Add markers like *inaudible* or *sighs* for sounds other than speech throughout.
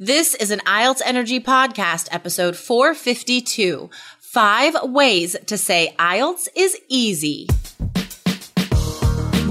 This is an IELTS Energy Podcast, episode 452 Five Ways to Say IELTS is Easy.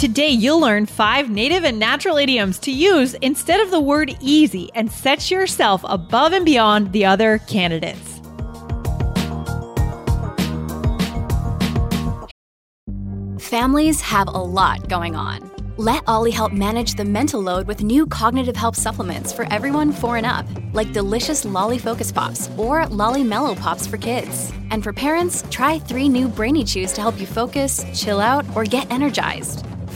Today, you'll learn five native and natural idioms to use instead of the word easy and set yourself above and beyond the other candidates. Families have a lot going on. Let Olly help manage the mental load with new cognitive help supplements for everyone four and up, like delicious Lolly Focus Pops or Lolly Mellow Pops for kids. And for parents, try three new Brainy Chews to help you focus, chill out, or get energized.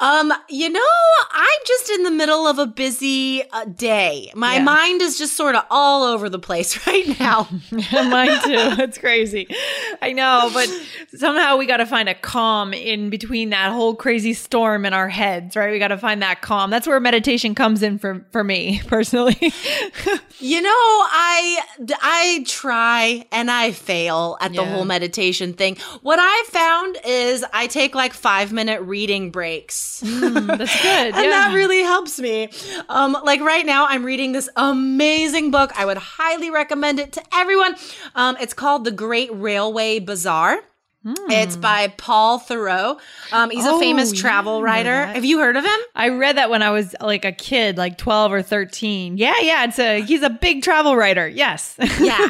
Um, you know, I'm just in the middle of a busy uh, day. My Yeah. mind is just sort of all over the place *laughs* right now. *laughs* Mine too. It's crazy. I know, but somehow we got to find a calm in between that whole crazy storm in our heads, right? We got to find that calm. That's where meditation comes in for for me *laughs* personally. You know, I I try and I fail at the whole meditation thing. What I found is I take like 5-minute reading breaks. That's *laughs* good. and that really helps me. Um, like right now, I'm reading this amazing book. I would highly recommend it to everyone. Um, it's called The Great Railway Bazaar. It's by Paul Theroux. Um, he's a Hmm. Oh, famous travel know writer. Have you heard of him? I read that when I was like a kid, like 12 or 13. Yeah, yeah, it's a he's a big travel writer. Yes. *laughs* yeah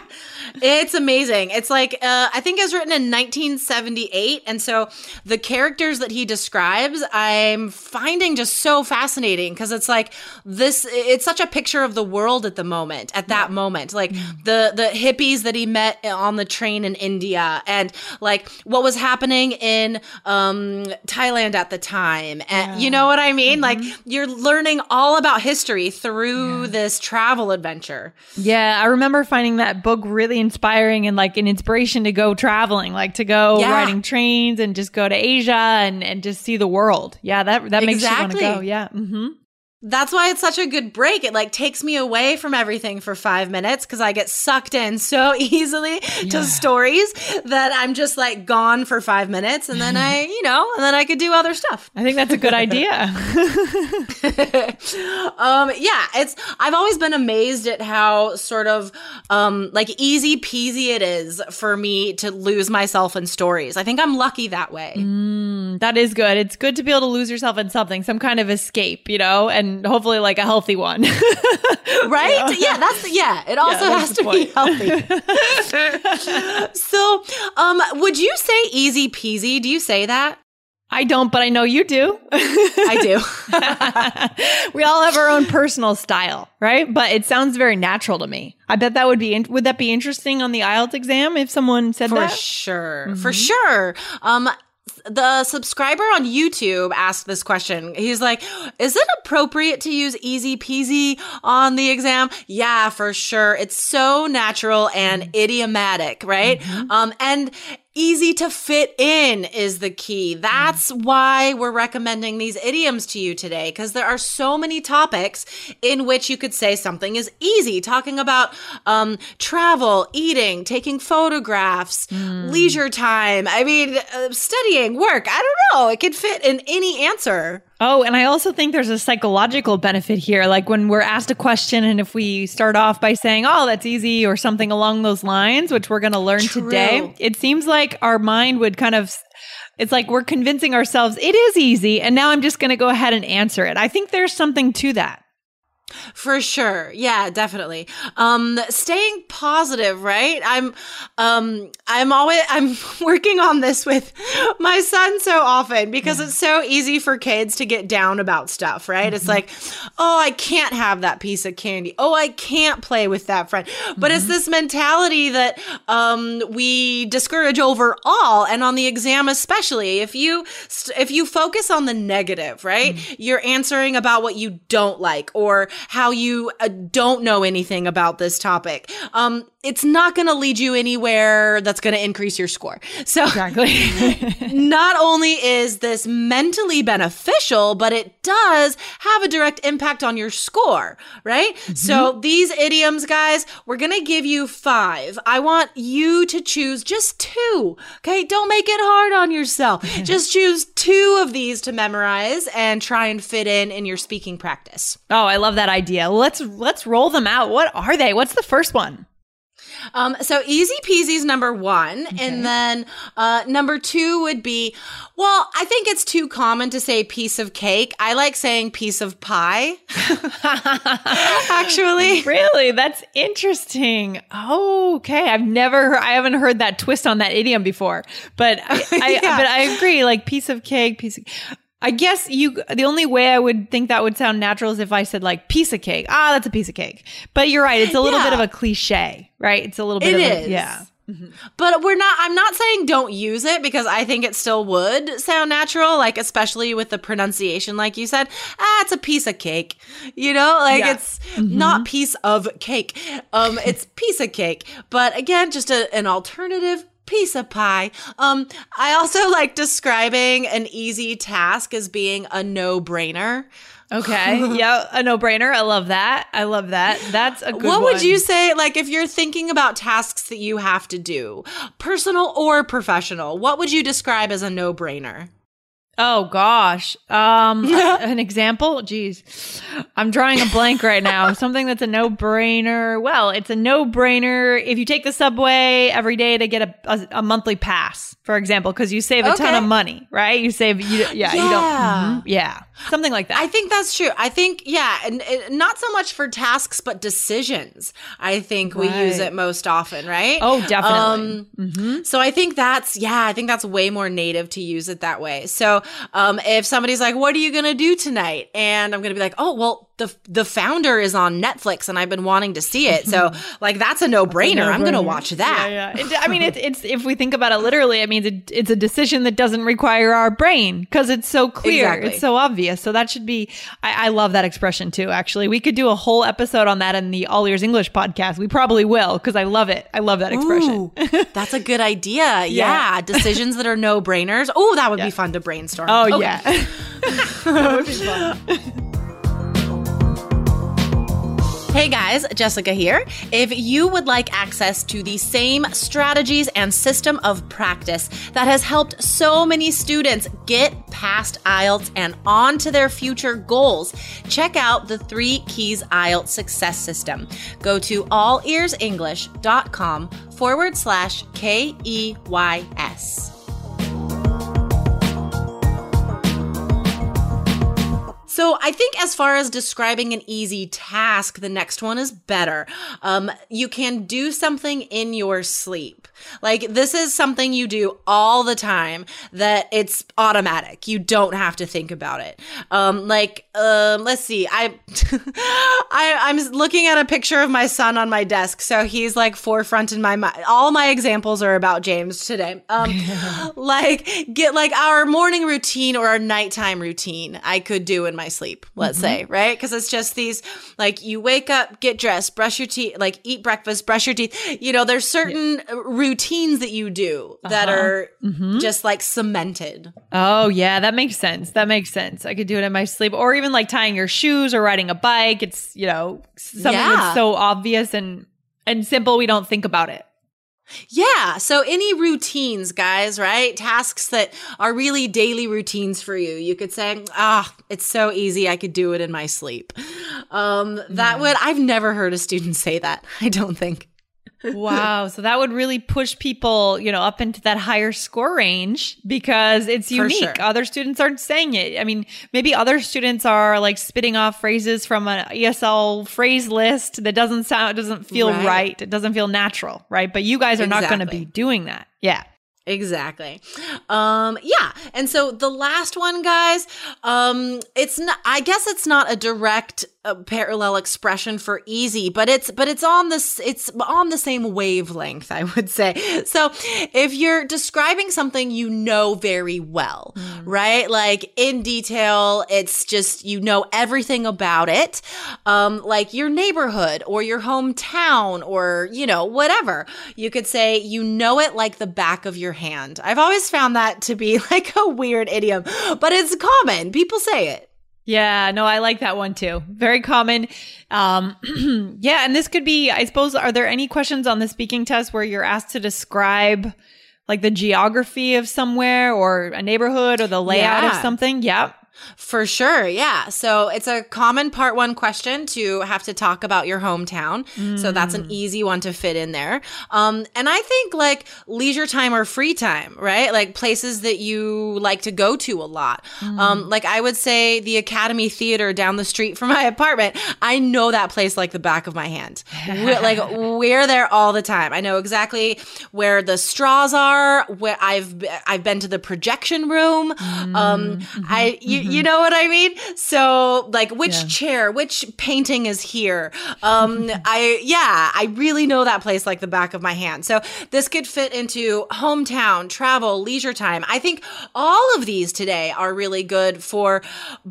it's amazing it's like uh, i think it was written in 1978 and so the characters that he describes i'm finding just so fascinating because it's like this it's such a picture of the world at the moment at that moment like the the hippies that he met on the train in india and like what was happening in um thailand at the time and you know what i mean like you're learning all about history through this travel adventure Yeah, I remember finding that book really inspiring and like an inspiration to go traveling, like to go Yeah. riding trains and just go to Asia and and just see the world. Yeah, that that makes Exactly. you want to go. Yeah. hmm That's why it's such a good break. It like takes me away from everything for five minutes because I get sucked in *laughs* so easily to stories that I'm just like gone for five minutes and then I, *laughs* you know, and then I could do other stuff. I think that's a good idea. *laughs* Um, yeah, it's I've always been amazed at how sort of um like easy peasy it is for me to lose myself in stories. I think I'm lucky that way. That is good. It's good to be able to lose yourself in something, some kind of escape, you know, and hopefully like a healthy one. *laughs* right? Yeah, that's yeah. It also Yeah, has to be healthy. *laughs* so, um, would you say easy peasy? Do you say that? I don't, but I know you do. I do. *laughs* we all have our own personal style, right? But it sounds very natural to me. I bet that would be, in- would that be interesting on the IELTS exam if someone said for that? sure. For sure. Um, the subscriber on YouTube asked this question. He's like, "Is it appropriate to use easy peasy on the exam?" Yeah, for sure. It's so natural and idiomatic, right? Um, and easy to fit in is the key. That's why we're recommending these idioms to you today because there are so many topics in which you could say something is easy. Talking about um, travel, eating, taking photographs, leisure time. I mean, uh, studying, work. I don't know. It could fit in any answer. Oh, and I also think there's a psychological benefit here. Like when we're asked a question, and if we start off by saying, oh, that's easy, or something along those lines, which we're going to learn True. today, it seems like our mind would kind of. It's like we're convincing ourselves it is easy, and now I'm just going to go ahead and answer it. I think there's something to that. For sure. Yeah, definitely. Um staying positive, right? I'm um I'm always *laughs* I'm working on this with my son so often because yeah. it's so easy for kids to get down about stuff, right? Mm-hmm. It's like, "Oh, I can't have that piece of candy. Oh, I can't play with that friend." But mm-hmm. it's this mentality that um we discourage overall and on the exam especially. If you if you focus on the negative, right? Mm-hmm. You're answering about what you don't like or how you uh, don't know anything about this topic. Um, it's not going to lead you anywhere that's going to increase your score. So, exactly. *laughs* not only is this mentally beneficial, but it does have a direct impact on your score, right? Mm-hmm. So, these idioms, guys, we're going to give you five. I want you to choose just two. Okay. Don't make it hard on yourself. *laughs* just choose two of these to memorize and try and fit in in your speaking practice. Oh, I love that idea. Let's let's roll them out. What are they? What's the first one? Um, so easy peasy's number one. Okay. And then uh, number two would be, well, I think it's too common to say piece of cake. I like saying piece of pie. *laughs* Actually. Really? That's interesting. Oh, okay. I've never I haven't heard that twist on that idiom before. But I, I *laughs* yeah. but I agree, like piece of cake, piece of I guess you, the only way I would think that would sound natural is if I said like piece of cake. Ah, that's a piece of cake. But you're right. It's a little yeah. bit of a cliche, right? It's a little bit it of is. A, yeah. Mm-hmm. But we're not, I'm not saying don't use it because I think it still would sound natural, like, especially with the pronunciation, like you said. Ah, it's a piece of cake. You know, like yeah. it's mm-hmm. not piece of cake. Um, it's piece of cake. But again, just a, an alternative piece of pie. Um, I also *laughs* like describing an easy task as being a no brainer. Okay. *laughs* yeah, a no-brainer. I love that. I love that. That's a good What one. would you say like if you're thinking about tasks that you have to do, personal or professional? What would you describe as a no-brainer? Oh gosh. Um *laughs* an example? Jeez. I'm drawing a blank right now. *laughs* Something that's a no-brainer. Well, it's a no-brainer if you take the subway every day to get a, a, a monthly pass, for example, because you save a okay. ton of money, right? You save you yeah, yeah. you don't mm-hmm, yeah. Something like that. I think that's true. I think yeah, and, and not so much for tasks but decisions. I think right. we use it most often, right? Oh, definitely. Um, mm-hmm. So I think that's yeah, I think that's way more native to use it that way. So um, if somebody's like, "What are you gonna do tonight?" and I'm gonna be like, "Oh, well, the the founder is on Netflix, and I've been wanting to see it, so *laughs* like that's a no brainer. I'm gonna watch that." Yeah, yeah. It, I mean, it's it's if we think about it literally, it means it, it's a decision that doesn't require our brain because it's so clear, exactly. it's so obvious. So that should be. I, I love that expression too. Actually, we could do a whole episode on that in the All Ears English podcast. We probably will because I love it. I love that expression. Ooh, that's a good idea. *laughs* Yeah, yeah. decisions that are no brainers. Oh, that would yeah. be fun to brainstorm. Oh okay. yeah, *laughs* that would be fun. Hey guys, Jessica here. If you would like access to the same strategies and system of practice that has helped so many students get past IELTS and on to their future goals, check out the Three Keys IELTS Success System. Go to allearsenglish.com forward slash K E Y S. So I think as far as describing an easy task, the next one is better. Um, you can do something in your sleep. Like this is something you do all the time that it's automatic. You don't have to think about it. Um, like, um, let's see. I, *laughs* I, I'm looking at a picture of my son on my desk. So he's like forefront in my mind. All my examples are about James today. Um, *laughs* like get like our morning routine or our nighttime routine I could do in my sleep, let's mm-hmm. say, right? Because it's just these like you wake up, get dressed, brush your teeth, like eat breakfast, brush your teeth. You know, there's certain yeah. routines that you do uh-huh. that are mm-hmm. just like cemented. Oh, yeah, that makes sense. That makes sense. I could do it in my sleep or even like tying your shoes or riding a bike. It's, you know, something yeah. that's so obvious and and simple we don't think about it. Yeah. So any routines, guys, right? Tasks that are really daily routines for you. You could say, ah, oh, it's so easy. I could do it in my sleep. Um, that yeah. would, I've never heard a student *laughs* say that. I don't think. Wow. So that would really push people, you know, up into that higher score range because it's unique. Sure. Other students aren't saying it. I mean, maybe other students are like spitting off phrases from an ESL phrase list that doesn't sound, doesn't feel right. right. It doesn't feel natural, right? But you guys are exactly. not going to be doing that. Yeah. Exactly. Um yeah. And so the last one guys, um it's not I guess it's not a direct a parallel expression for easy, but it's but it's on this it's on the same wavelength, I would say. So if you're describing something you know very well, mm. right? Like in detail, it's just you know everything about it, um, like your neighborhood or your hometown or you know whatever. You could say you know it like the back of your hand. I've always found that to be *laughs* like a weird idiom, but it's common. People say it. Yeah, no, I like that one too. Very common. Um, *clears throat* yeah, and this could be, I suppose, are there any questions on the speaking test where you're asked to describe like the geography of somewhere or a neighborhood or the layout yeah. of something? Yeah. For sure. Yeah. So it's a common part one question to have to talk about your hometown. Mm. So that's an mm. easy one to fit in there. Um, and I think like leisure time or free time, right? Like places that you like to go to a lot. Mm. Um, like I would say the Academy Theater down the street from *laughs* my apartment. I know that place like the back of my hand. we're, *laughs* like we're there all the time. I know exactly where the straws are, where I've, I've been to the projection room. Mm. Um, mm-hmm. I, you, Mm-hmm. You know what I mean? So like which yeah. chair, which painting is here? Um *laughs* I yeah, I really know that place like the back of my hand. So this could fit into hometown, travel, leisure time. I think all of these today are really good for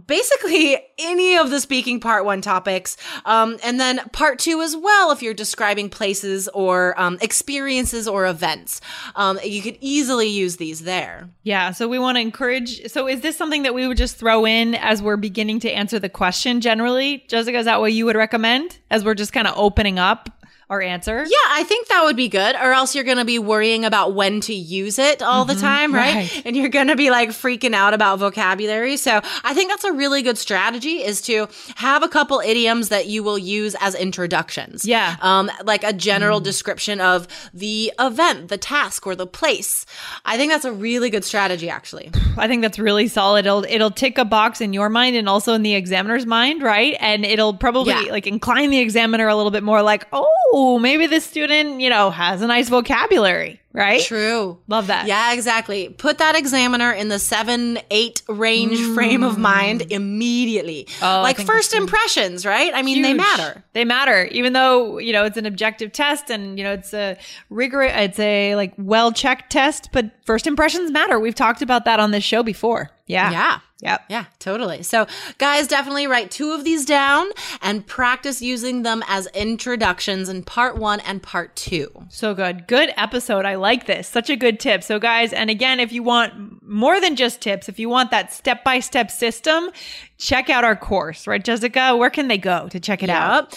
basically any of the speaking part 1 topics. Um and then part 2 as well if you're describing places or um, experiences or events. Um you could easily use these there. Yeah, so we want to encourage so is this something that we would just throw in as we're beginning to answer the question generally? Jessica, is that what you would recommend as we're just kind of opening up? Our answer. Yeah, I think that would be good. Or else you're going to be worrying about when to use it all mm-hmm, the time, right? right? And you're going to be like freaking out about vocabulary. So I think that's a really good strategy is to have a couple idioms that you will use as introductions. Yeah. Um, like a general mm. description of the event, the task, or the place. I think that's a really good strategy, actually. *sighs* I think that's really solid. It'll, it'll tick a box in your mind and also in the examiner's mind, right? And it'll probably yeah. like incline the examiner a little bit more like, oh, oh, maybe this student, you know, has a nice vocabulary, right? True. Love that. Yeah, exactly. Put that examiner in the seven, eight range mm. frame of mind immediately. Oh, like first impressions, right? I mean, Huge. they matter. They matter, even though, you know, it's an objective test and, you know, it's a rigorous, it's a like well checked test, but first impressions matter. We've talked about that on this show before. Yeah. Yeah. Yep. Yeah, totally. So, guys, definitely write two of these down and practice using them as introductions in part one and part two. So good. Good episode. I like this. Such a good tip. So, guys, and again, if you want more than just tips, if you want that step by step system, check out our course, right, Jessica? Where can they go to check it out?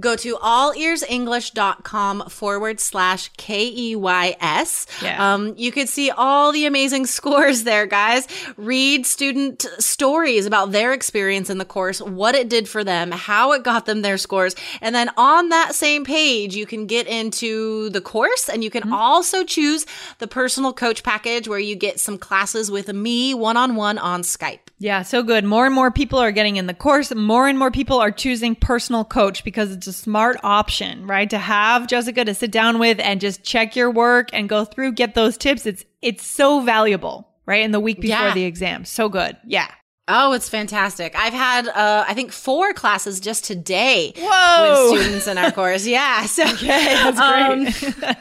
Go to allearsenglish.com forward slash K-E-Y-S. Yeah. Um, you could see all the amazing *laughs* scores there, guys. Read student stories about their experience in the course, what it did for them, how it got them their scores. And then on that same page, you can get into the course and you can mm-hmm. also choose the personal coach package where you get some classes with me one-on-one on Skype. Yeah, so good. More and more people are getting in the course. More and more people are choosing personal coach because it's a smart option, right? To have Jessica to sit down with and just check your work and go through, get those tips. It's it's so valuable, right? In the week before yeah. the exam. So good. Yeah. Oh, it's fantastic. I've had, uh, I think, four classes just today Whoa. with students in our course. *laughs* Yeah. So, okay, that's great. Um,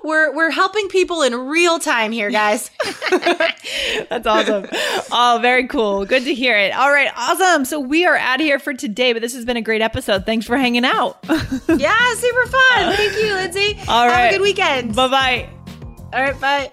*laughs* we're, we're helping people in real time here, guys. *laughs* that's awesome. Oh, very cool. Good to hear it. All right. Awesome. So we are out of here for today, but this has been a great episode. Thanks for hanging out. yeah, super fun. Thank you, Lindsay. All right. Have a good weekend. Bye bye. All right. Bye.